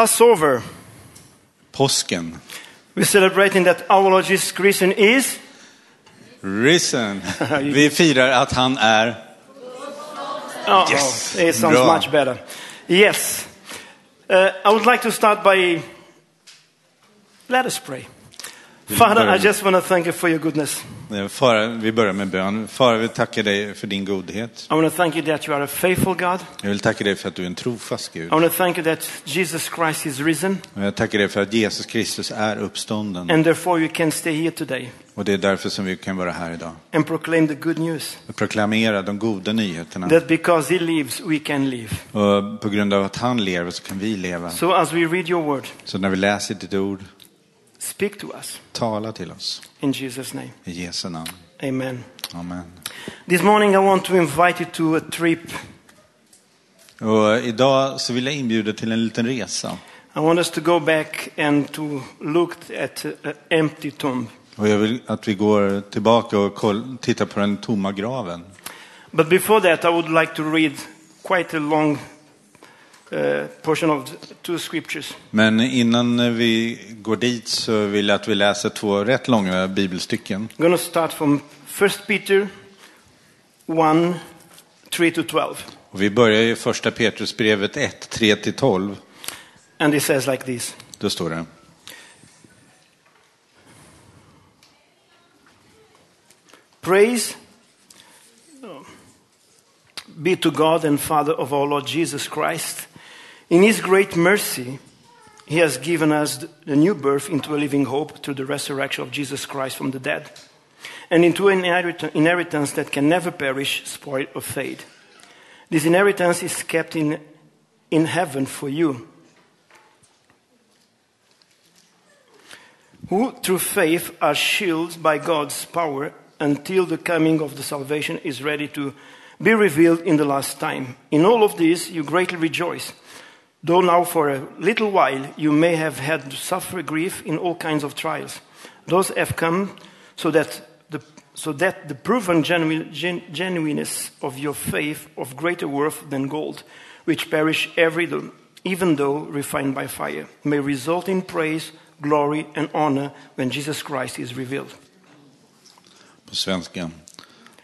Passover. Påsken. We're celebrating that our Lord Jesus Christ is Risen. Vi firar att han är... Oh, Yes. it sounds Bra. much better. Yes. Uh, I would like to start by. Let us pray. Father, I just want to thank you for your goodness. Eh, Far, vi börjar med bön. Far, vi tackar dig för din godhet. I want to thank you that you are a faithful God. Jag vill tacka dig för att du är en trofast Gud. I want to thank you that Jesus Christ is risen, Och jag tackar dig för att Jesus Kristus är uppstånden. and therefore you can stay here today Och det är därför som vi kan vara här idag. and proclaim the good news Och proklamera de goda nyheterna. that because He lives, we can live. Och på grund av att han lever så kan vi leva. So as we read your word, Så när vi läser ditt ord, speak to us tala till oss. in Jesus' name. I Jesu namn. Amen. Amen. This morning I want to invite you to a trip. Och idag så vill jag inbjuda till en liten resa. I want us to go back and to look at an empty tomb. Och jag vill att vi går tillbaka och tittar på den tomma graven. But before that, I would like to read quite a long portion of two scriptures. Men innan vi går dit så vill jag att vi läser två rätt långa bibelstycken. I'm going to start from 1 Peter 1 3 to 12. Och vi börjar i första Petrusbrevet 1, 3-12. And it says like this Då står det. Praise be to God and Father of our Lord Jesus Christ. In His great mercy, He has given us the new birth into a living hope through the resurrection of Jesus Christ from the dead, and into an inheritance that can never perish, spoil, or fade. This inheritance is kept in, in heaven for you, who through faith are shielded by God's power until the coming of the salvation is ready to be revealed in the last time. In all of this, you greatly rejoice, though now for a little while you may have had to suffer grief in all kinds of trials. Those have come so that the, so that the proven gen, genuineness of your faith of greater worth than gold, which perish every day, even though refined by fire, may result in praise, glory, and honor when Jesus Christ is revealed. på svenska.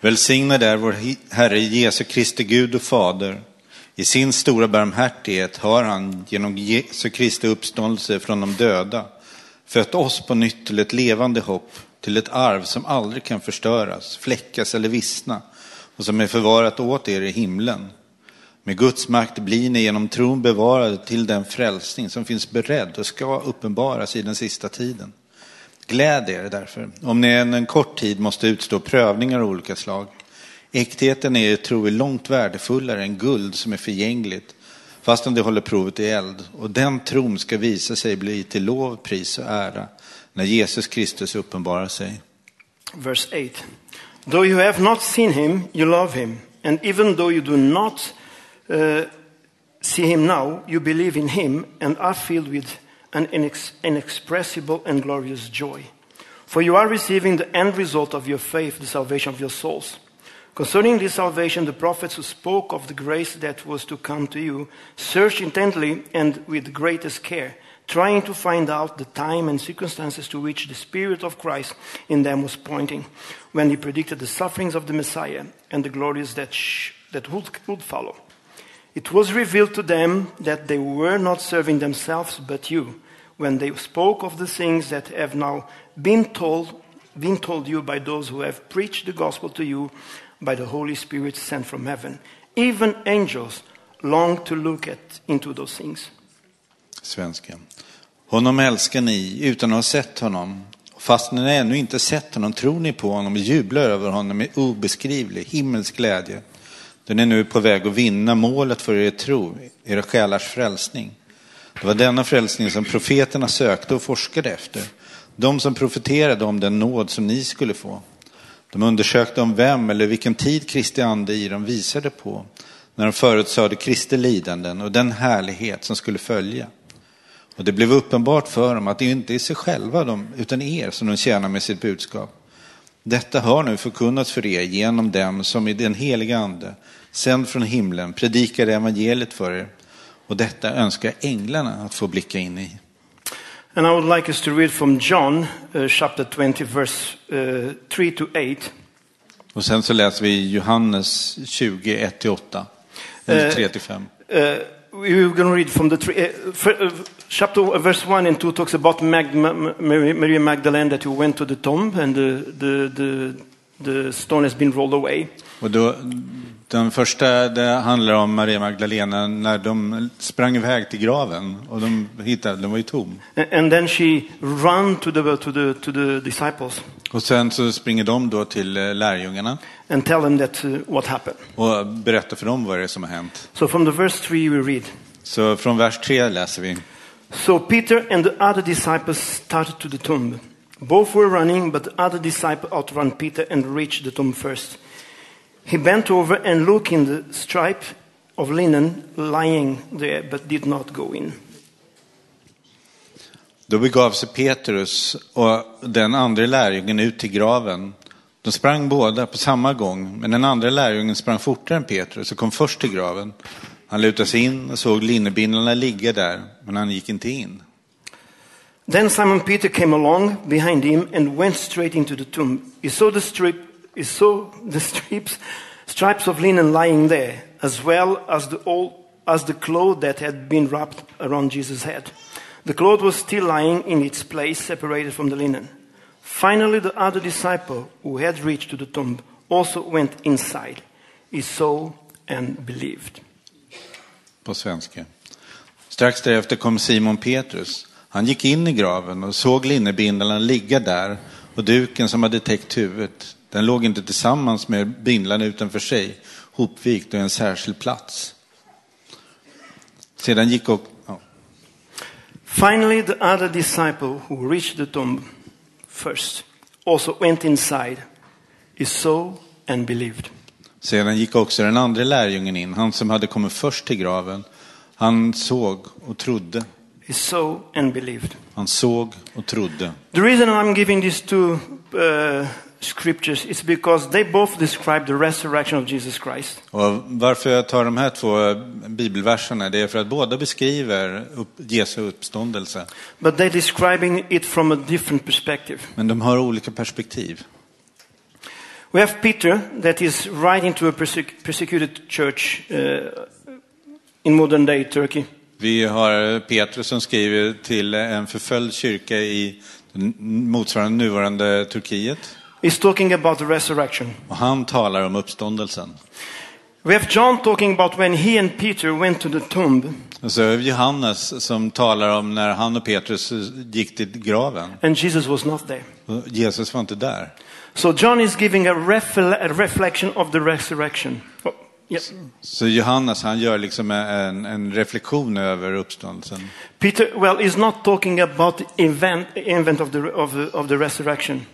Välsignad är vår Herre Jesu Kristi Gud och Fader. I sin stora barmhärtighet har han genom Jesu Kristi uppståndelse från de döda fött oss på nytt till ett levande hopp, till ett arv som aldrig kan förstöras, fläckas eller vissna och som är förvarat åt er i himlen. Med Guds makt blir ni genom tron bevarade till den frälsning som finns beredd och ska uppenbaras i den sista tiden. Gläd er därför, om ni än en kort tid måste utstå prövningar av olika slag. Äktheten i er tro är långt värdefullare än guld som är förgängligt, fastän det håller provet i eld. Och den tron ska visa sig bli till lov, pris och ära när Jesus Kristus uppenbarar sig. Vers 8 Though you have not seen him, you love him. And even though you do not uh, see him now, you believe in him and are filled with an inex- inexpressible and glorious joy. For you are receiving the end result of your faith, the salvation of your souls. Concerning this salvation, the prophets who spoke of the grace that was to come to you searched intently and with greatest care, trying to find out the time and circumstances to which the Spirit of Christ in them was pointing when he predicted the sufferings of the Messiah and the glories that, sh- that would, would follow. It was revealed to them that they were not serving themselves but you when they spoke of the things that have now been told, been told you by those who have preached the gospel to you by the Holy Spirit sent from heaven. Even angels long to look at into those things. Svensken. Honom älskar ni utan att ha sett honom. Fast ni ännu inte sett honom tror ni på honom och jublar över honom med obeskrivlig himmelsk glädje. Den är nu på väg att vinna målet för er tro, era själars frälsning. Det var denna frälsning som profeterna sökte och forskade efter. De som profeterade om den nåd som ni skulle få. De undersökte om vem eller vilken tid Kristi ande i dem visade på när de förutsade Kristi lidanden och den härlighet som skulle följa. Och det blev uppenbart för dem att det inte är sig själva de, utan er som de tjänar med sitt budskap. Detta har nu förkunnats för er genom dem som i den heliga ande, sänd från himlen, predikade evangeliet för er. Och detta önskar änglarna att få blicka in i. And I would like us to read from John uh, chapter 20, verse uh, 3 to 8. Och sen så läser vi Johannes 20, 1-8. Eller Eh, 3-5. Uh, we're going to read from the three, uh, fir- uh, chapter verse one and two talks about Mag- Ma- Ma- Mary, Magdalene that who went to the tomb and the, the, the, the stone has been rolled away. Och då, den första det handlar om Maria Magdalena när de sprang iväg till graven och de hittade, den var ju tom. And, then she ran to the, to, the, to the disciples Och sen så springer de då till eh, lärjungarna and tell them that uh, what happened. och berättar för dem vad det är som har hänt. So from the verse three we read. Så från vers 3 läser vi. So Peter and the other disciples started to the tomb. Both were running, but the other disciple outran Peter and reached the tomb first. He bent over and looked in the stripe of linen lying there, but did not go in. Då begav sig Petrus och den andra lärjungen ut till graven. De sprang båda på samma gång, men den andra lärjungen sprang fortare än Petrus och kom först till graven. Han lutade sig in och såg linnebindlarna ligga där, men han gick inte in. Then Simon Peter came along behind him and went straight into the tomb. He saw the strip, he saw the strips, stripes of linen lying there, as well as the old, as the cloth that had been wrapped around Jesus' head. The cloth was still lying in its place, separated from the linen. Finally, the other disciple who had reached to the tomb also went inside. He saw and believed. på svenska. Strax därefter kom Simon Petrus. Han gick in i graven och såg linnebindlarna ligga där och duken som hade täckt huvudet. Den låg inte tillsammans med bindlarna utan för sig, hopvikt och en särskild plats. Sedan gick och, ja. Finally, the other disciple who reached the tomb first also went inside. He saw and believed. Sedan gick också den andra lärjungen in, han som hade kommit först till graven. Han såg och trodde. He saw and believed. Han såg och trodde. The reason I'm giving these two uh, scriptures is because they both describe the resurrection of Jesus Christ. Och varför jag tar de här två bibelverserna, det är för att båda beskriver upp, Jesu uppståndelse. But they're describing it from a different perspective. Men de har olika perspektiv. We have Peter that is writing to a persec- persecuted church uh, in modern day Turkey. Vi har Petrus som skriver till en förföljd kyrka i motsvarande nuvarande Turkiet. He's talking about the resurrection. Och han talar om uppståndelsen. We have John talking about when he and Peter went to the tomb Och så är det Johannes som talar om när han och Petrus gick till graven. and Jesus was not there. Jesus var inte där. So John is giving a, refle- a reflection of the resurrection. Oh, yes. Så Johannes han gör liksom en, en reflektion över uppståndelsen. Peter, well, is not talking about the event, event of, the, of, the, of the resurrection.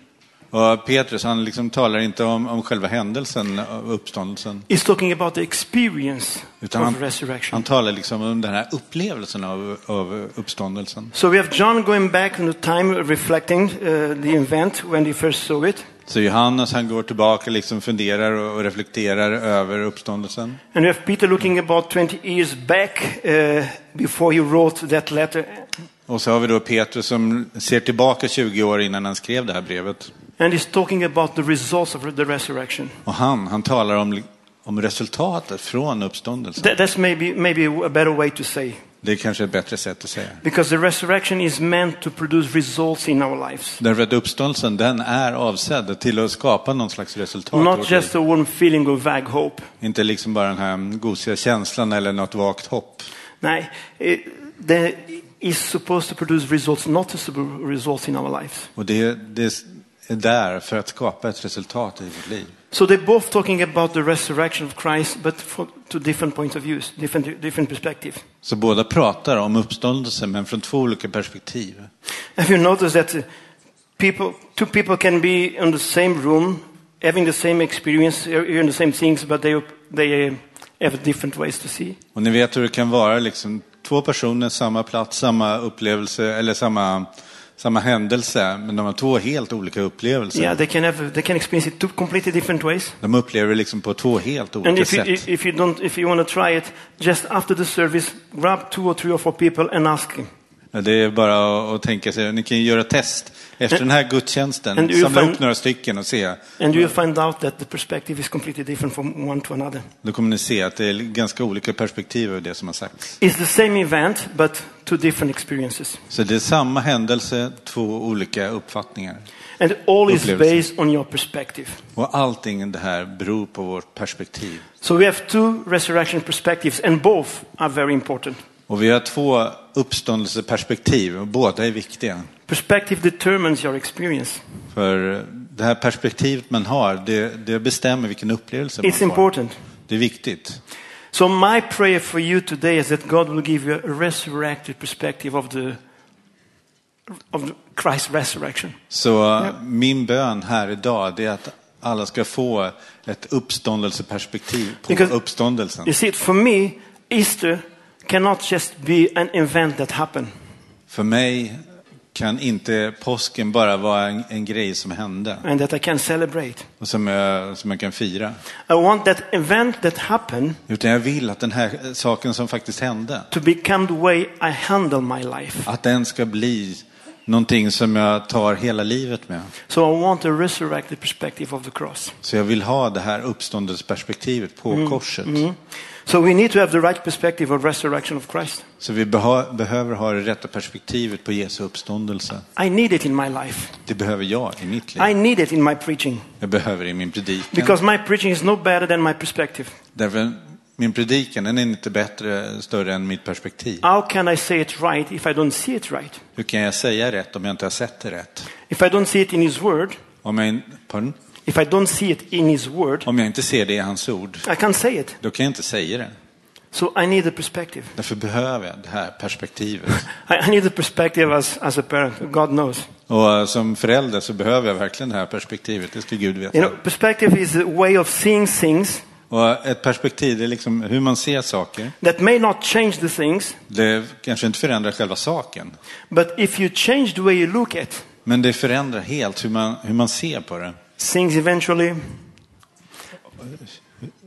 Och Petrus han liksom talar inte om, om själva händelsen uppståndelsen. He's talking about the experience Utan of han, resurrection. han talar liksom om den här upplevelsen av, av uppståndelsen. So we have John going back in time, reflecting uh, the event when he first saw it. Så Johannes han går tillbaka liksom funderar och reflekterar över uppståndelsen. And have Peter looking about 20 years back uh, before he wrote that letter. Och så har vi då Petrus som ser tillbaka 20 år innan han skrev det här brevet. And he's talking about the results of the resurrection. Och han, han talar om, om resultatet från uppståndelsen. That, that's maybe, maybe a better way to say. Det är kanske ett bättre sätt att säga. Because the resurrection is meant to produce results in our lives. Därför att uppståndelsen den är avsedd till att skapa någon slags resultat. Not just a warm feeling of vague hope. Inte liksom bara den här gosiga känslan eller något vagt hopp. Nej, that is supposed to produce results, noticeable results in our lives. Och det, det är där för att skapa ett resultat i vårt liv. So they're both talking about the resurrection of Christ, but for, to different points of views, different, different perspective. Så båda pratar om uppståndelse men från två olika perspektiv. Have you noticed that uh, people, two people can be in the same room, having the same experience, hearing the same things, but they, they uh, have different ways to see? Och ni vet hur det kan vara liksom två personer, samma plats, samma upplevelse eller samma samma händelse, men de har två helt olika upplevelser. Yeah, they can have they can experience it two completely different ways. De upplever det liksom på två helt And olika if you, sätt. if you don't, if you want to try it, just after the service, grab two or three or four people and ask. Ja, Det är bara att- tänka sig, ni kan ju göra test efter den här gudstjänsten, And you samla find- ihop några stycken och se. And you find out that the perspective is completely different from one to another. Då kommer ni se att det är ganska olika perspektiv över det som har sagts. It's the same event, but two different experiences. Så det är samma händelse, två olika uppfattningar. And all is based on your perspective. Och allting det här beror på vårt perspektiv. So we have two resurrection perspectives, and both are very important. Och vi har två uppståndelseperspektiv och båda är viktiga. Perspective determines your experience. För det här perspektivet man har, det, det bestämmer vilken upplevelse man It's får. important. Det är viktigt. So my prayer for you today is that God will give you a resurrected perspective of the of Christ's resurrection. Så min bön här idag det är att alla ska få ett uppståndelseperspektiv på Because- uppståndelsen. You see, for me, Easter cannot just be an event that happened. För mig kan inte påsken bara vara en, en grej som hände and that I can celebrate. och som jag, som jag kan fira. I want that event that happened Utan jag vill att den här saken som faktiskt hände, to become the way I handle my life. att den ska bli någonting som jag tar hela livet med. So I want a resurrected perspective of the cross. Så jag vill ha det här uppståndelsperspektivet på korset. So we need to have the right perspective of resurrection of Christ. Så vi beha- behöver ha det rätta perspektivet på Jesu uppståndelse. I need it in my life. Det behöver jag i mitt liv. I need it in my preaching Jag behöver det i min predikan. because my preaching is no better than my perspective. Därför min predikan den är inte bättre, större än mitt perspektiv. How can I say it right if I don't see it right? Hur kan jag säga rätt om jag inte har sett det rätt? If I don't see it in His Word, Om jag, pardon? if I don't see it in His Word, om jag inte ser det i hans ord, I can't say it. då kan jag inte säga det. So I need a perspective. Därför behöver jag det här perspektivet. I I need a perspective as, as a parent. God knows. Och eh, som förälder så behöver jag verkligen det här perspektivet, det ska Gud veta. You know, perspective is a way of seeing things Och ett perspektiv, det är liksom hur man ser saker. that may not change the things, Det kanske inte förändrar själva saken, but if you change the way you look at men det förändrar helt hur man, hur man ser på det. things eventually,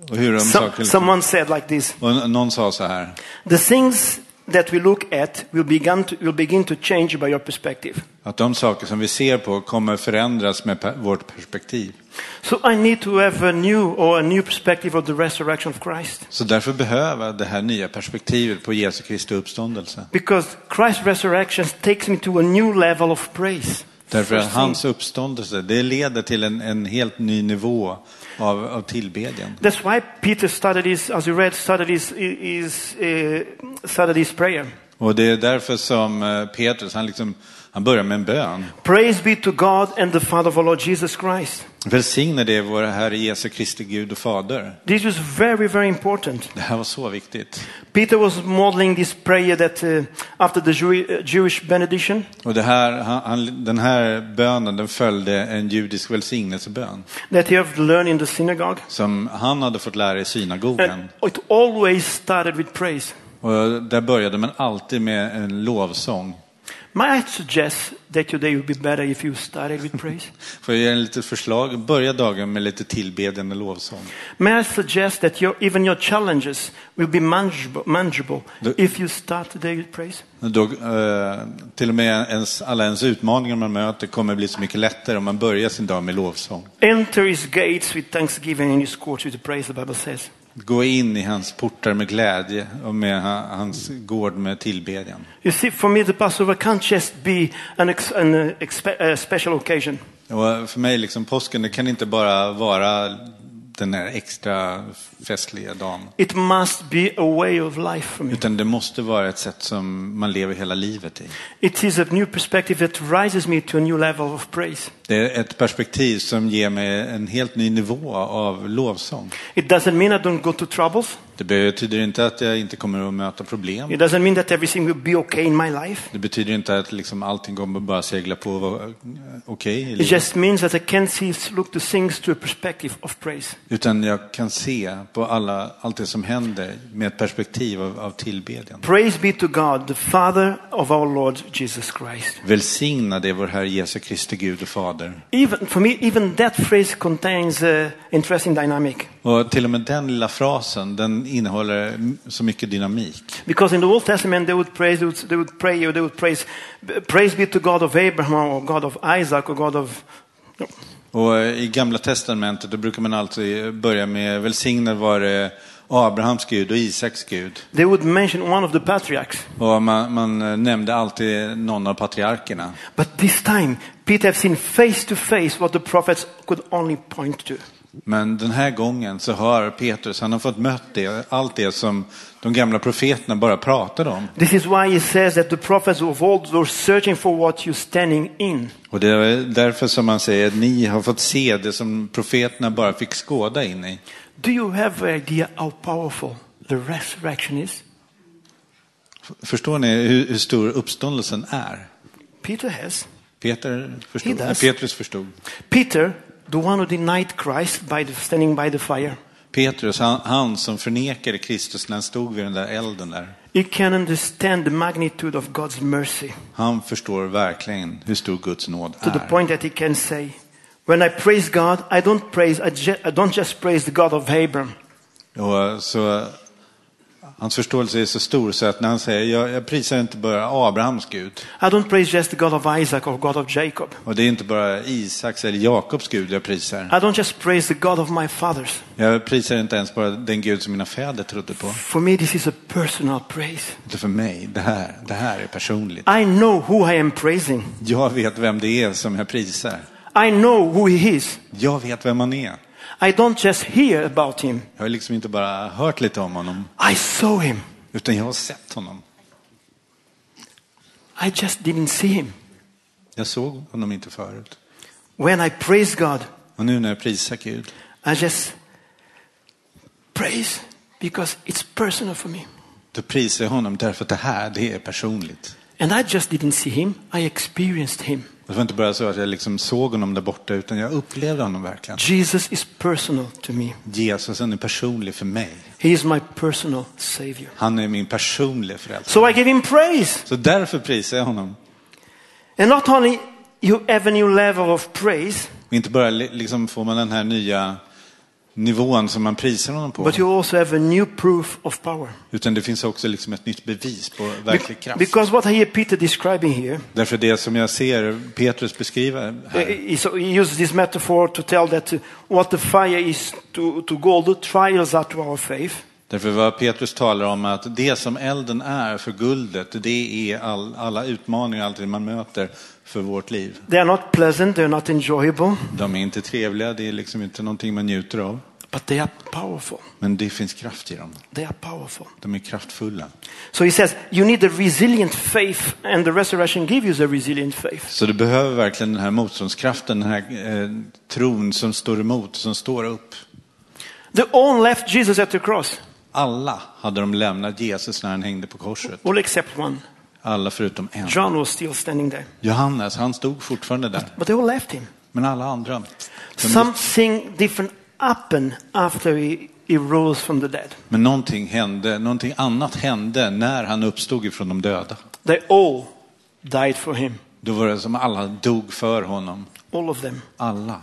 Och hur de some, saker liksom. someone said like this, Och någon sa så här, the things that we look at will begin to, will begin to change by your perspective. att de saker som vi ser på kommer förändras med vårt perspektiv. So I need to have a new or a new perspective of the resurrection of Christ. Så därför behöver jag det här nya perspektivet på Jesu Kristi uppståndelse. Because Christ's resurrection takes me to a new level of praise. Därför att hans uppståndelse, det leder till en, en helt ny nivå av, av tillbedjan. That's why Peter started his, as you read, started his, his, uh, started his prayer. Och det är därför som eh, Petrus, han, liksom, han börjar med en bön. Praise be to God and the Father of our Lord Jesus Christ. Välsigne det vår Herre Jesu Kristi Gud och Fader. This was very, very important. Det här var så viktigt. Peter was modeling this prayer that uh, after the Jew- uh, Jewish benediction, Och det här, han, den här bönen den följde en judisk välsignelsebön that he have learned in the synagogue. som han hade fått lära i synagogan. And it always started with praise. Och där började man alltid med en lovsång. May I suggest that your day would be better if you started with praise? Får jag ge en litet förslag? Börja dagen med lite tillbedjande lovsång. May I suggest that your, even your challenges will be manageable, manageable The- if you start the day with praise? Då, eh, till och med ens, alla ens utmaningar man möter kommer bli så mycket lättare om man börjar sin dag med lovsång. Enter his gates with thanksgiving and his courts with praise, the Bible says. Gå in i hans portar med glädje och med ha- hans gård med tillbedjan. You see, for me, the Passover can't just be an, ex, an uh, expe, a special occasion. Och för mig, liksom, påsken, det kan inte bara vara den här extra festliga dagen. It must be a way of life for me. Utan det måste vara ett sätt som man lever hela livet i. It is a new perspective that rises me to a new level of praise. Det är ett perspektiv som ger mig en helt ny nivå av lovsång. It doesn't mean I don't go to troubles. Det betyder inte att jag inte kommer att möta problem. It doesn't mean that everything will be okay in my life. Det betyder inte att liksom allting kommer bara segla på och vara eh, okej. i It just means that I can see, look to things to a perspective of praise. Utan jag kan se på alla, allt det som händer med ett perspektiv av, av tillbedjan. Praise be to God, the Father of our Lord Jesus Christ. Välsignad är vår Herre Jesu Kristi Gud och Fader. Even for me, even that phrase contains uh, interesting dynamic. Och till och med den lilla frasen, den innehåller så mycket dynamik. Because in the Old Testament they would praise, they would, they would pray, they would praise, praise be to God of Abraham, or God of Isaac, or God of. No. Och i Gamla Testamentet då brukar man alltid börja med välsignad var det Abrahams Gud och Isaks Gud. They would mention one of the patriarchs. Och man, man eh, nämnde alltid någon av patriarkerna. But this time, Peter have seen face to face what the prophets could only point to. Men den här gången så har Petrus, han har fått mött det, allt det som de gamla profeterna bara pratade om. This is why he says that the prophets of old were searching for what you're standing in. Och det är därför som man säger att ni har fått se det som profeterna bara fick skåda in i. Do you have an idea how powerful the resurrection is? Förstår ni hur, hur stor uppståndelsen är? Peter has. Peter förstod, He does. Petrus förstod. Peter, the one who denied Christ by the, standing by the fire, Petrus, han, han som förnekade Kristus när han stod vid den där elden där. he can understand the magnitude of God's mercy Han förstår verkligen hur stor Guds nåd to the är. point that he can say, When I praise God, I don't praise, I, ju- I don't just praise the God of Abraham. Och så, hans förståelse är så stor så att när han säger jag, jag prisar inte bara Abrahams Gud. I don't praise just the God of Isaac or God of Jacob. Och det är inte bara Isaks eller Jakobs Gud jag prisar. I don't just praise the God of my fathers. Jag prisar inte ens bara den Gud som mina fäder trodde på. For me, this is a personal praise. Utan för mig, det här, det här är personligt. I know who I am praising. Jag vet vem det är som jag prisar. I know who he is. Jag vet vem han är. I don't just hear about him. Jag har liksom inte bara hört lite om honom, I saw him. utan jag har sett honom. I just didn't see him. Jag såg honom inte förut. When I praise God, Och nu när jag prisar Gud, I just praise because it's personal for me. då prisar jag honom därför att det här, det är personligt. And I just didn't see him, I experienced him. Det var inte bara så att jag liksom såg honom där borta, utan jag upplevde honom verkligen. Jesus is personal to me. Jesus, han är personlig för mig. He is my personal savior. Han är min personliga frälsare. So I give him praise. Så därför prisar jag honom. And not only you have a new level of praise, inte bara li- liksom får man den här nya nivån som man prisar honom på. but you also have a new proof of power. Utan det finns också liksom ett nytt bevis på verklig kraft. because what I hear Peter describing here, Därför det som jag ser Petrus beskriva här. he, so he uses this metaphor to tell that what the fire is to, to gold, the trials are to our faith. Därför vad Petrus talar om att det som elden är för guldet, det är all, alla utmaningar, allt det man möter för vårt liv. They are not pleasant, they're not enjoyable, De är inte trevliga, det är liksom inte någonting man njuter av. but they are powerful. Men det finns kraft i dem. They are powerful. De är kraftfulla. So he says, you need a resilient faith, and the resurrection gives you a resilient faith. Så du behöver verkligen den här motståndskraften, den här eh, tron som står emot, som står upp. They all left Jesus at the cross, Alla hade de lämnat Jesus när han hängde på korset. all except one. Alla förutom en. John was still standing there, Johannes, han stod fortfarande där. but they all left him. Men alla andra. Something different happened after he, he rose from the dead. men någonting hände, någonting annat hände när han uppstod ifrån de döda. They all died for him, Då var det som alla dog för honom. all of them. Alla.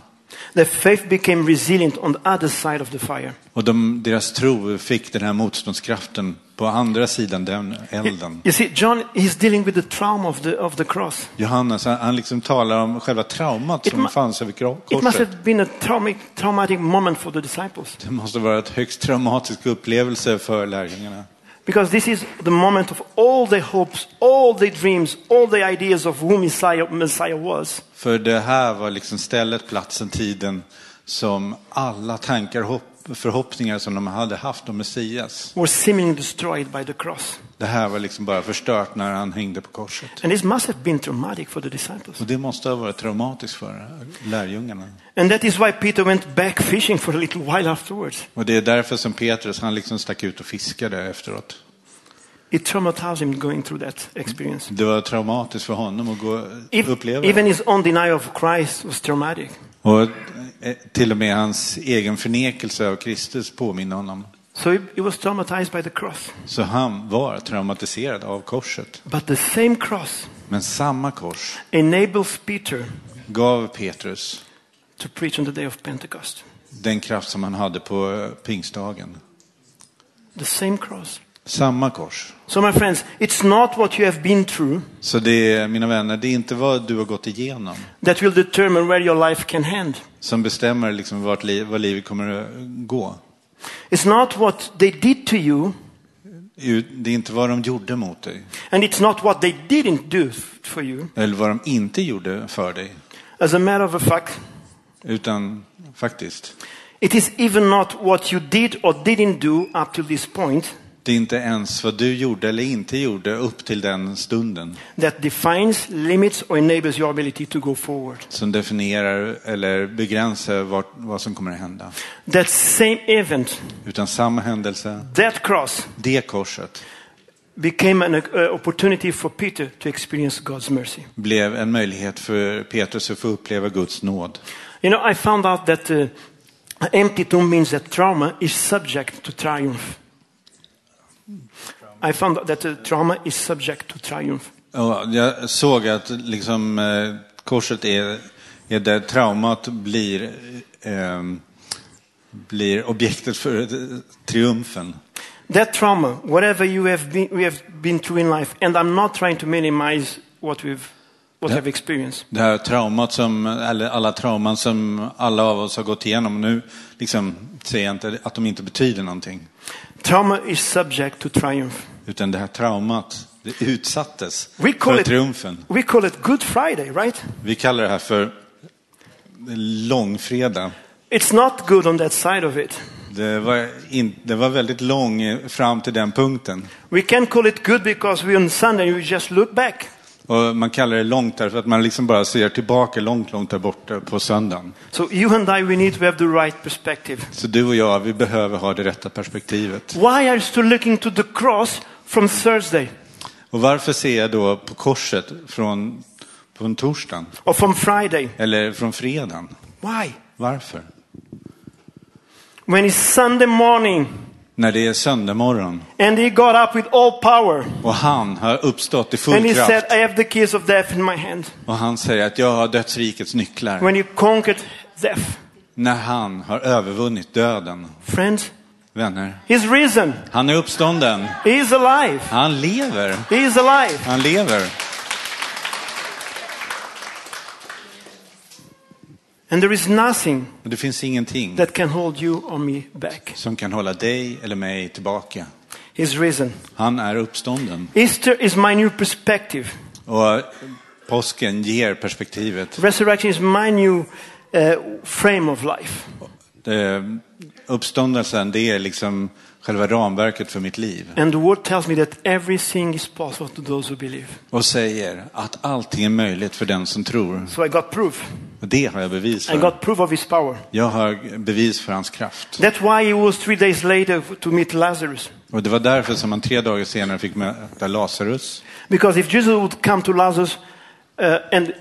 Their faith became resilient on the other side of the fire. Och de, deras tro fick den här motståndskraften på andra sidan den elden. You see, John is dealing with the trauma of the, of the cross. Johannes, han, han liksom talar om själva traumat It som fanns över kro- It must korset. have been a traumatic, traumatic moment for the disciples. Det måste vara ett högst traumatisk upplevelse för lärjungarna. Because this is the moment of all the hopes, all the dreams, all the ideas of who Messiah, Messiah was. För det här var liksom stället, platsen, tiden som alla tankar, hopp, förhoppningar som de hade haft om Messias. were seemingly destroyed by the cross. Det här var liksom bara förstört när han hängde på korset. And this must have been traumatic for the disciples. Och det måste ha varit traumatiskt för lärjungarna. And that is why Peter went back fishing for a little while afterwards. Och det är därför som Petrus, han liksom stack ut och fiskade efteråt. It traumatized him going through that experience. Det var traumatiskt för honom att gå, If, uppleva even his own denial of Christ was traumatic. Och till och med hans egen förnekelse av Kristus påminner honom. So he, he was traumatized by the cross. Så han var traumatiserad av korset. But the same cross Men samma kors enables Peter gav Petrus to preach on the day of Pentecost. den kraft som han hade på eh, pingstdagen. The same cross. Samma kors. So, my friends, it's not what you have been through Så det är, mina vänner, det är inte vad du har gått igenom that will determine where your life can end. som bestämmer liksom vart li, vad livet kommer att gå. It's not what they did to you, Det är inte vad de gjorde mot dig. and it's not what they didn't do for you. Eller vad de inte gjorde för dig. As a matter of fact, Utan faktiskt. it is even not what you did or didn't do up to this point Det är inte ens vad du gjorde eller inte gjorde upp till den stunden that defines, limits, or enables your ability to go forward. som definierar eller begränsar vad, vad som kommer att hända. That same event, Utan samma händelse, that cross, det korset, became an uh, opportunity for Peter to experience God's mercy. blev en möjlighet för Petrus att få uppleva Guds nåd. You know, I found out that uh, empty tomb means that trauma is subject to triumph. I found that the trauma is subject to triumph. Jag såg att liksom, eh, korset är, är där traumat blir, eh, blir objektet för eh, triumfen. That trauma, whatever you have been, we have been through in life, and I'm not trying to minimize what we've what Yeah. I've experienced. Det här traumat som, eller alla trauman som alla av oss har gått igenom. Nu liksom, säger jag inte att de inte betyder någonting. Trauma is subject to triumph. Utan det här traumat, det utsattes för it- triumfen. We call it Good Friday, right? Vi kallar det här för långfredag. It's not good on that side of it. Det var, in, det var väldigt lång eh, fram till den punkten. We can call it good because we on Sunday we just look back. Och man kallar det långt därför att man liksom bara ser tillbaka långt, långt där borta på söndagen. So you and I, we need to have the right perspective. Så du och jag, vi behöver ha det rätta perspektivet. Why are you still looking to the cross from Thursday Och varför ser jag då på korset från, från torsdagen? or from Friday? Eller från fredagen? Why? Varför? When it's Sunday morning När det är söndag morgon and he got up with all power och han har uppstått i and full said, kraft. I have the keys of death in my hand. Och han säger att jag har dödsrikets nycklar. When you conquered death. När han har övervunnit döden. Friends, Vänner, he's risen. han är uppstånden. He is alive. Han lever. He is alive. Han lever. And there is nothing Och det finns ingenting that can hold you or me back. som kan hålla dig eller mig tillbaka. He's risen. Han är uppstånden. Easter is my new perspective. Och påsken ger perspektivet. Resurrection is my new uh, frame of life. Det, uppståndelsen, det är liksom själva ramverket för mitt liv. And the word tells me that everything is possible to those who believe. Och säger att allting är möjligt för den som tror. So I got proof. Och det har jag bevis I för. got proof of his power. Jag har bevis för hans kraft. That's why he was three days later to meet Lazarus. Och det var därför som han tre dagar senare fick möta Lazarus. Because if Jesus would come to Lazarus uh, and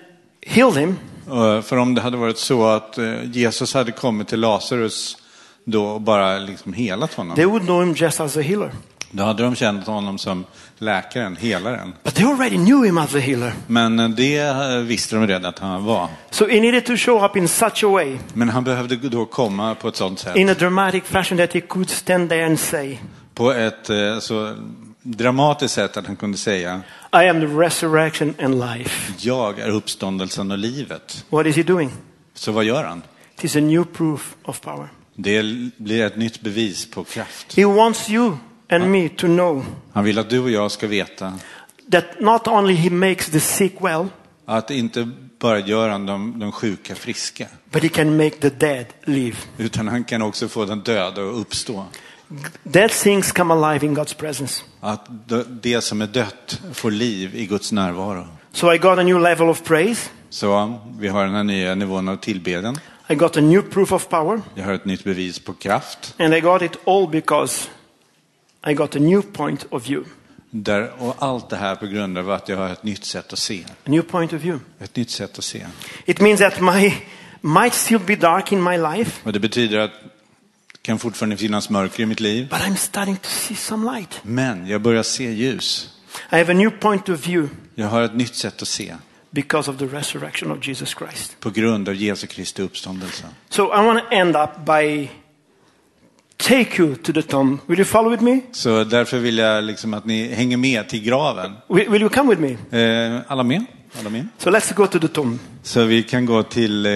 heal him, Och För om det hade varit så att eh, Jesus hade kommit till Lazarus då bara liksom helat honom. they would know him just as a healer. Då hade de känt honom som läkaren, helaren. But they already knew him as a healer. Men eh, det eh, visste de redan att han var. So he needed to show up in such a way, Men han behövde då komma på ett sånt sätt. in a dramatic fashion, that he could stand there and say, På ett eh, så dramatiskt sätt att han kunde säga I am the resurrection and life. Jag är uppståndelsen och livet. What is he doing? Så vad gör han? It is a new proof of power. Det blir ett nytt bevis på kraft. He wants you and me to know Han vill att du och jag ska veta that not only he makes the sick well, att inte bara gör han de, de sjuka friska. but he can make the dead live. utan han kan också få den döda att uppstå. Dead things come alive in God's presence. Att d- det som är dött får liv i Guds närvaro. So I got a new level of praise. Så vi har den här nya nivån av tillbedjan. I got a new proof of power. Jag har ett nytt bevis på kraft. And I got it all because I got a new point of view. Där, och allt det här på grund av att jag har ett nytt sätt att se. A new point of view. Ett nytt sätt att se. It means that my might still be dark in my life, Och det betyder att det kan fortfarande finnas mörker i mitt liv. but I'm starting to see some light. Men jag börjar se ljus. I have a new point of view Jag har ett nytt sätt att se. Because of the resurrection of Jesus Christ. På grund av Jesu Kristi uppståndelse. So I want to end up by take you to the tomb. Will you follow with me? Så därför vill jag liksom att ni hänger med till graven. Will, will you come with me? Eh, alla med? Alla med? So let's go to the tomb. Så vi kan gå till eh,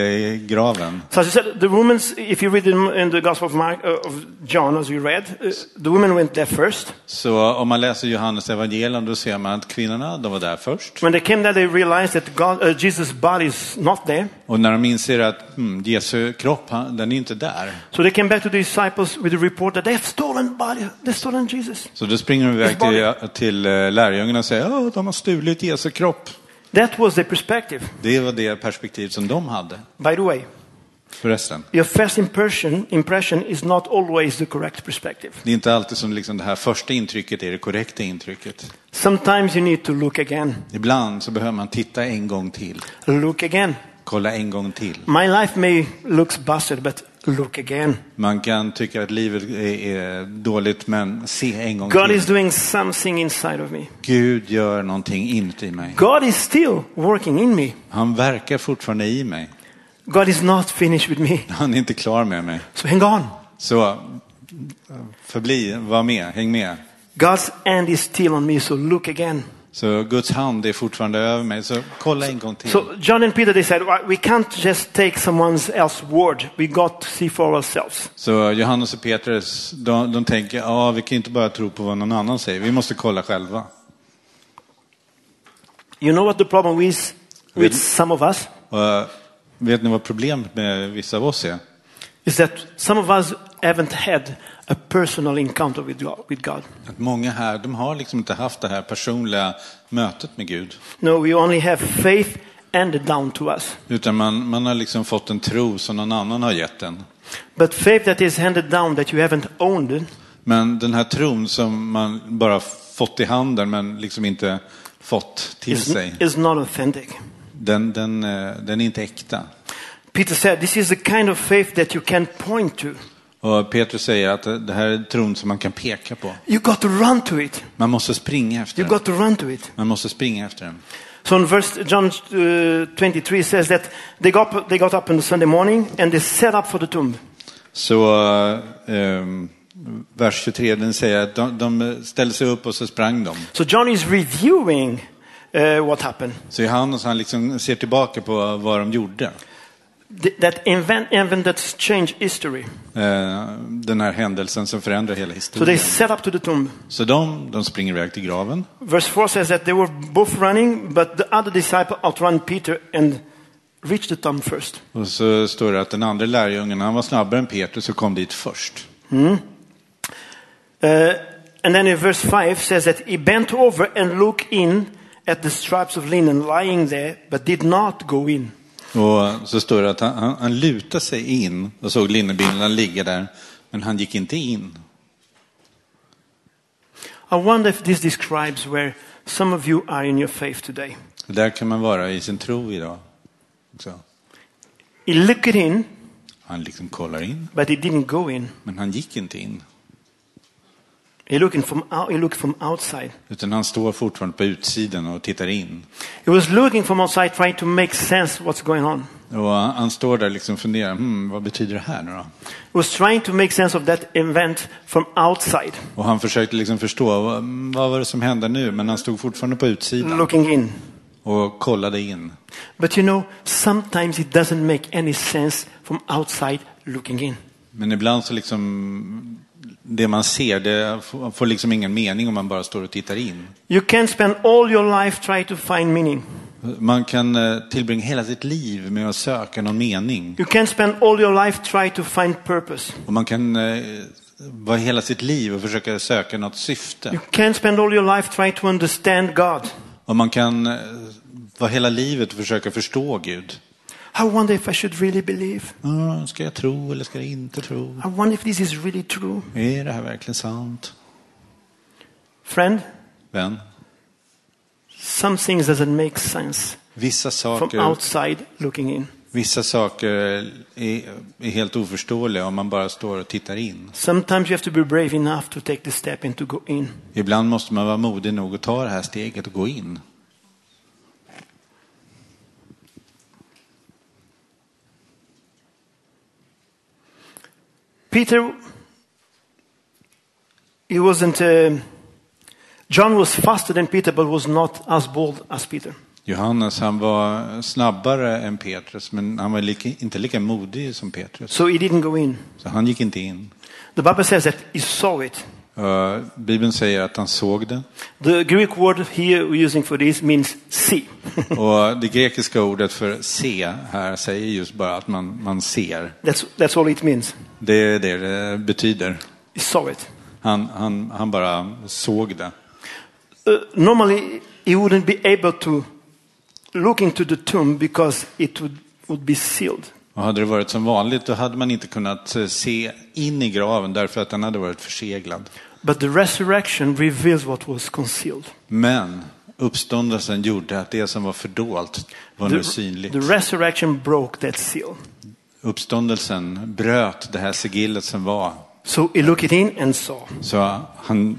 graven. So as I said, the women, if you read in, the Gospel of, Mark, uh, of John, as we read, uh, the women went there first. Så om man läser Johannes evangelium då ser man att kvinnorna, de var där först. When they came there, they realized that God, uh, Jesus' body is not there. Och när de inser att hmm, Jesu kropp, han, den är inte där. So they came back to the disciples with a report that they have stolen body, they've stolen Jesus. Så då springer de iväg till, till eh, lärjungarna och säger att de har stulit Jesu kropp. That was their perspective. Det var det perspektiv som de hade. By the way, Förresten, your first impression, impression is not always the correct perspective. det är inte alltid som liksom det här första intrycket är det korrekta intrycket. Sometimes you need to look again. Ibland så behöver man titta en gång till. Look again. Kolla en gång till. My life may looks busted, but look again. Man kan tycka att livet är, är dåligt, men se en gång God till. is doing something inside of me. Gud gör någonting inuti mig. God is still working in me. Han verkar fortfarande i mig. God is not finished with me. Han är inte klar med mig. So hang on. Så förbli, var med, häng med. God's hand is still on me, so look again. Så Guds hand är fortfarande över mig, så kolla en gång till. So John and Peter, they said, "Well, we can't just take someone else's word. We got to see for ourselves. Så Johannes och Petrus, de, de tänker, ja vi kan inte bara tro på vad någon annan säger, vi måste kolla själva. You know what the problem is with Really? some of us? Eh, vet ni vad problemet med vissa av oss är? Is that some of us haven't had a personal encounter with God. With God. Att många här, de har liksom inte haft det här personliga mötet med Gud. No, we only have faith handed down to us. Utan man, man har liksom fått en tro som någon annan har gett en. But faith that is handed down that you haven't owned Men den här tron som man bara fått i handen men liksom inte fått till is, sig, is not authentic. den, den, eh, den är inte äkta. Peter said, This is the kind of faith that you can point to. Och Petrus säger att det här är tron som man kan peka på. You got to run to it. Man måste springa efter You den. got to run to it. Man måste springa efter den. So in verse John uh, 23 says that they got, they got up on the Sunday morning and they set up for the tomb. Så ehm, vers 23 den säger att de, de ställde sig upp och så sprang de. So John is reviewing uh, what happened. Så Johannes han liksom ser tillbaka på vad de gjorde. Th- That event that's changed history. Eh, Den här händelsen som förändrar hela So they historien. set up to the tomb. Så de, de springer iväg till graven. Verse 4 says that they were both running, but the other disciple outrun Peter and reached the tomb first. Och så står det att den andra lärjungen, han var snabbare än Petrus och kom dit först. Uh, and then in verse 5 says that he bent over and looked in at the stripes of linen lying there, but did not go in. Och så står det att han, han, han lutade sig in och såg linnebindlarna ligga där, men han gick inte in. I wonder if this describes where some of you are in your faith today. Där kan man vara i sin tro idag. Så. He looked in, Han liksom kollar in, but he didn't go in. men han gick inte in. He looked, in from out, he looked from outside. Utan han står fortfarande på utsidan och tittar in. He was looking from outside, trying to make sense what's going on. Och han, står där liksom funderar, hmm, vad betyder det här nu då? He was trying to make sense of that event from outside, Och han försökte liksom förstå, vad, vad var det som hände nu? Men han stod fortfarande på utsidan looking in. och kollade in. But you know, sometimes it doesn't make any sense from outside looking in. Men ibland så liksom, det man ser, det får, liksom ingen mening om man bara står och tittar in. You can't spend all your life trying to find meaning. Man kan eh, tillbringa hela sitt liv med att söka någon mening. You can spend all your life trying to find purpose. Och man kan eh, vara hela sitt liv och försöka söka något syfte. You can spend all your life trying to understand God. Och man kan eh, vara hela livet och försöka förstå Gud. I wonder if I should really believe. Ah, Ska jag tro eller ska jag inte tro? I wonder if this is really true. Är det här verkligen sant? Friend, Vän, some things doesn't make sense vissa from saker, outside looking in. vissa saker är, är helt oförståeliga om man bara står och tittar in. Sometimes you have to be brave enough to take the step and to go in. Ibland måste man vara modig nog att ta det här steget och gå in. Peter, he wasn't, uh, John was faster than Peter, but was not as bold as Peter. Johannes han var snabbare än Petrus men han var lika, inte lika modig som Petrus. So he didn't go in. Så han gick inte in. The Bible says that he saw it. Uh, Bibeln säger att han såg det. The Greek word here we're using for this means see. Och det grekiska ordet för se här säger just bara att man, man ser. that's, that's all it means. Det är det det betyder. He saw it. Han, han, han bara såg det. Uh, normally, he wouldn't be able to look into the tomb because it would, would be sealed. Och hade det varit som vanligt då hade man inte kunnat eh, se in i graven därför att den hade varit förseglad. But the resurrection reveals what was concealed. Men uppståndelsen gjorde att det som var fördolt var nu The, synligt. the resurrection broke that seal. Uppståndelsen bröt det här sigillet som var. So he looked in and saw. Så han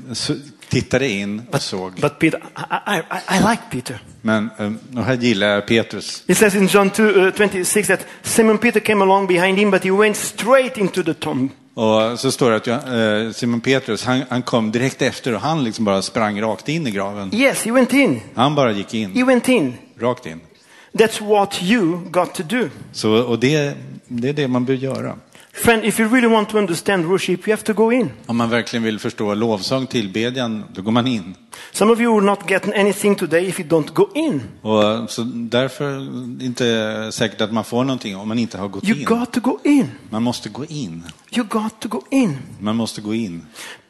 tittade in och såg. But Peter, I, I, I, like Peter. Men, eh, och här gillar jag Petrus. It says in John 2, uh, 26 that Simon Peter came along behind him, but he went straight into the tomb. Och så står det att eh, Simon Petrus, han, han kom direkt efter och han liksom bara sprang rakt in i graven. Yes, he went in. Han bara gick He in, went in. rakt in. That's what you got to do. Så, och det, det är det man bör göra. Friend, if you really want to understand worship, you have to go in. Om man verkligen vill förstå lovsång, tillbedjan, då går man in. Some of you will not get anything today if you don't go in. Och så därför inte säkert att man får någonting om man inte har gått You in. got to go in. Man måste gå in. You got to go in. Man måste gå in.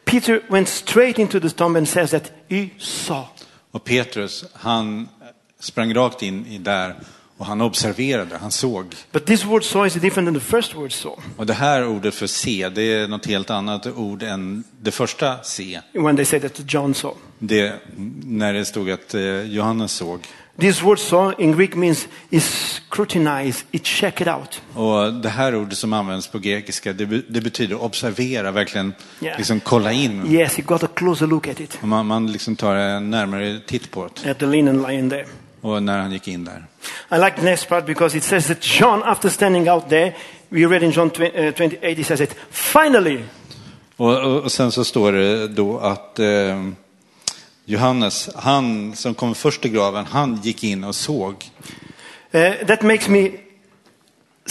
Peter went straight into the tomb and says that he saw. Och Petrus, han sprang rakt in i där och han observerade, han såg. But this word saw is different than the first word saw. Och det här ordet för se, det är något helt annat ord än det första se. When they say that John saw. Det, när det stod att eh, Johannes såg. This word saw in Greek means is scrutinize, it check it out. Och det här ordet som används på grekiska, det, det betyder observera, verkligen Yeah. liksom kolla in. Yes, he got a closer look at it. Och man, man liksom tar en närmare titt på det. At the linen lying there. Och när han gick in där. I like the next part because it says that John, after standing out there, we read in John 20, uh, 28, he says it, finally, Och, och, sen så står det då att eh, Johannes, han som kom först till graven, han gick in och såg. uh, that makes me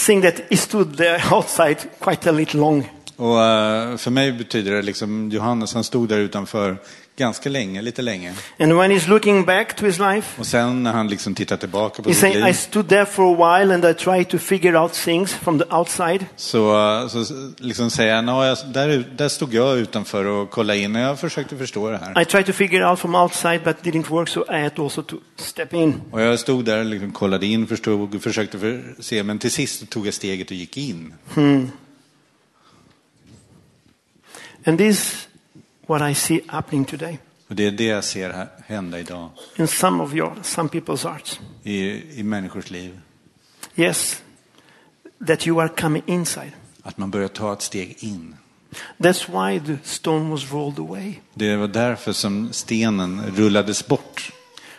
think that he stood there outside quite a little long. Och eh, för mig betyder det liksom, Johannes han stod där utanför ganska länge, lite länge. And when he's looking back to his life, Och sen när han liksom tittar tillbaka på sitt saying, I liv stood there for a while and I tried to figure out things from the outside. så, så liksom säger han, "Ja, jag, där, där stod jag utanför och kollade in och jag försökte förstå det här. I tried to figure out from outside but didn't work, so I had also to step in. Och jag stod där och liksom kollade in, förstod, försökte för, se, men till sist tog jag steget och gick in. And this is what I see happening today Och det är det jag ser hända idag in some of your, some people's hearts. i, i människors liv. Yes, that you are coming inside. Att man börjar ta ett steg in. That's why the stone was rolled away. Det var därför som stenen rullades bort.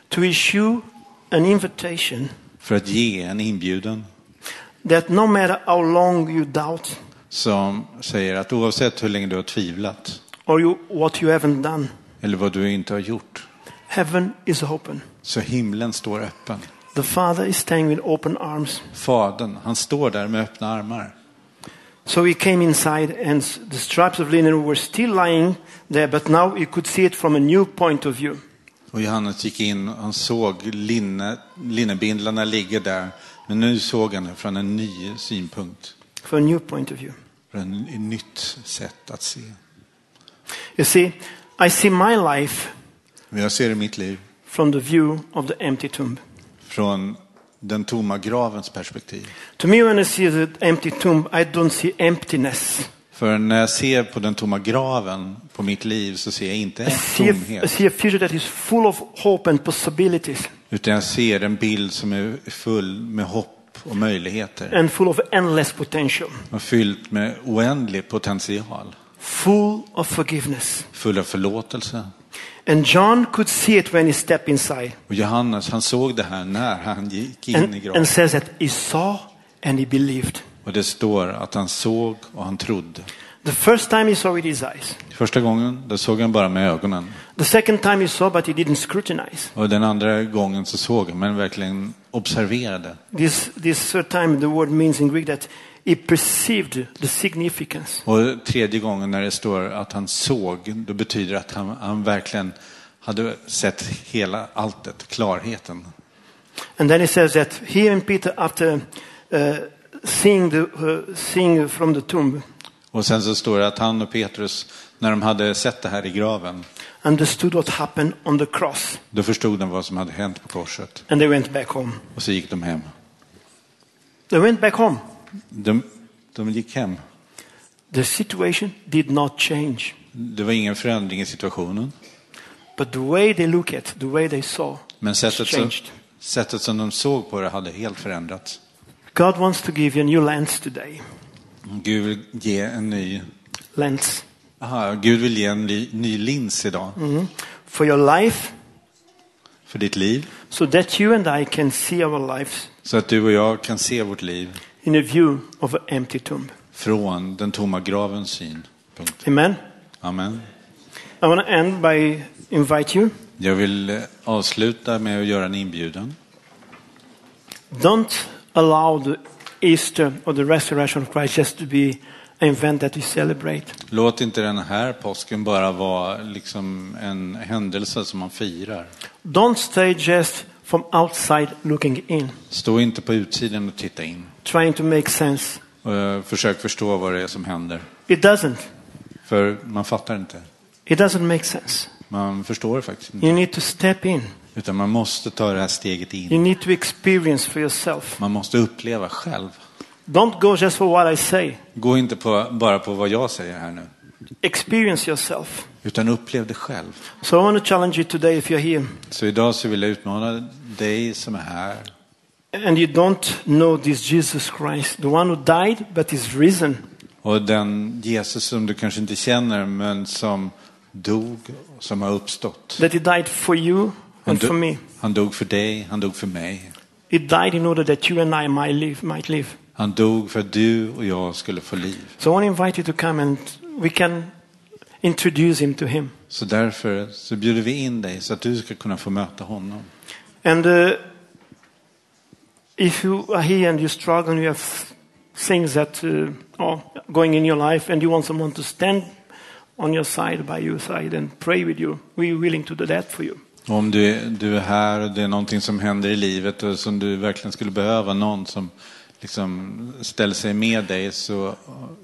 To issue an invitation För att ge en inbjudan that no matter how long you doubt som säger att oavsett hur länge du har tvivlat or you, what you haven't done, eller vad du inte har gjort heaven is open. så himlen står öppen. The Father is staying with open arms. Fadern, han står där med öppna armar. So he came inside, and the stripes of linen were still lying there, but now he could see it from a new point of view. Och Johannes gick in och han såg linne, linnebindlarna ligga där. Men nu såg han det från en ny synpunkt. from a new point of view. Från ett nytt sätt att se. You see, I see my life Men jag ser mitt liv from the view of the empty tomb. från den tomma gravens perspektiv. To me, when I see the empty tomb, I don't see emptiness. För när jag ser på den tomma graven på mitt liv så ser jag inte I en see, a, I tomhet. see a future that is full of hope and possibilities Utan jag ser en bild som är full med hopp och möjligheter. and full of endless potential, Och fyllt med oändlig potential. Full of forgiveness. Full av förlåtelse. And John could see it when he stepped inside Och Johannes han såg det här när han gick in i and, graven. and says that he saw and he believed. Och det står att han såg och han trodde. The first time he saw with his eyes. Första gången då såg han bara med ögonen. The second time he saw, but he didn't scrutinize. Och den andra gången så såg han men verkligen observerade. This, this third time, the word means in Greek that he perceived the significance. Och tredje gången när det står att han såg, då betyder det att han, han verkligen hade sett hela alltet, klarheten. And then he says that he and Peter, after uh, seeing, the, uh, seeing from the tomb, Och sen så står det att han och Petrus, när de hade sett det här i graven, understood what happened on the cross. då förstod de vad som hade hänt på korset. And they went back home. Och så gick de hem. They went back home. De, de gick hem. The situation did not change. Det var ingen förändring i situationen. But the way they look at, the way they saw, Men sättet changed. sättet som de såg på det hade helt förändrats. God wants to give you a new lens today. Gud vill ge en ny, Lens. aha, Gud vill ge en ny, ny lins idag. Mhm. For your life, För ditt liv. so that you and I can see our lives Så att du och jag kan se vårt liv in a view of an empty tomb. från den tomma gravens synpunkt. Amen. Amen. I want to end by invite you. Jag vill eh, avsluta med att göra en inbjudan. Don't allow the Easter or the resurrection of Christ just to be an event that we celebrate. Låt inte den här påsken bara vara liksom en händelse som man firar. Don't stay just from outside looking in, Stå inte på utsidan och titta in. trying to make sense. Eh, försök förstå vad det är som händer. It doesn't. För man fattar inte. It doesn't make sense. Man förstår faktiskt inte. You need to step in. Utan man måste ta det här steget You in. need to experience for yourself. Man måste uppleva själv. Don't go just for what I say. Gå inte på, bara på vad jag säger här nu. Experience yourself. Utan upplev det själv. So I want to challenge you today if you're here Så idag så vill jag utmana dig som är här. and you don't know this Jesus Christ, the one who died but is risen. Och den Jesus som du kanske inte känner men som dog som har uppstått. That he died for you and for me. han dog för dig, han dog för mig. He died in order that you and I might live. Might live. Han dog för att du och jag skulle få liv. So I want to invite you to come and we can introduce him to him. Så därför så bjuder vi in dig så att du ska kunna få möta honom. And uh, if you are here and you struggle and you have things that uh, are going in your life and you want someone to stand on your side, by your side, and pray with you, we're willing to do that for you. Om du, du är här och det är någonting som händer i livet och som du verkligen skulle behöva någon som liksom ställer sig med dig så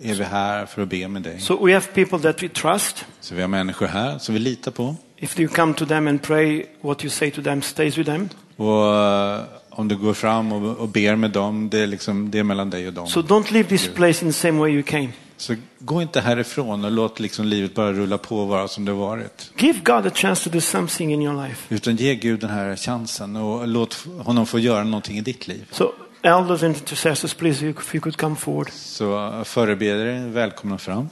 är vi här för att be med dig. So we have people that we trust. Så vi har människor här som vi litar på. If you come to them and pray, what you say to them stays with them. Och eh, om du går fram och, och ber med dem, det är, liksom, det är mellan dig och dem. So don't leave this place in the same way you came. Så gå inte härifrån och låt liksom livet bara rulla på och vara som det varit. Give God a chance to do something in your life. Utan ge Gud den här chansen och låt honom få göra någonting i ditt liv. So elders and intercessors, please, if you could come forward. Så eh, förebedjare, välkomna fram.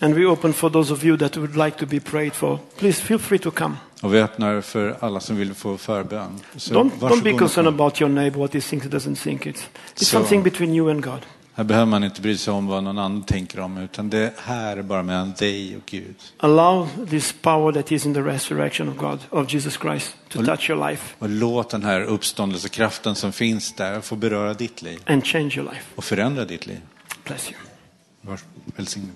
And we open for those of you that would like to be prayed for. Please feel free to come. Och vi öppnar för alla som vill få förbön. Så Don't, don't be concerned about your neighbor, what he thinks doesn't think. It's, it's So- something between you and God. Här behöver man inte bry sig om vad någon annan tänker om, utan det här är bara mellan dig och Gud. Allow this power that is in the resurrection of God, of Jesus Christ, to Well- touch your life Och låt den här uppståndelsekraften som finns där få beröra ditt liv and change your life. och förändra ditt liv. Bless you. Välsignad.